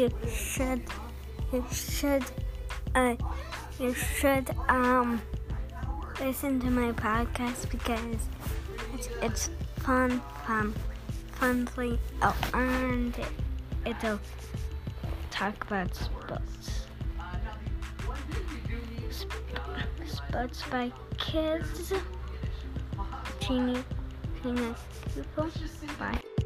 you should you should uh you should um listen to my podcast because it's it's fun fun funly oh and it'll talk about sports. Sports by kids Genie teeny, people bye.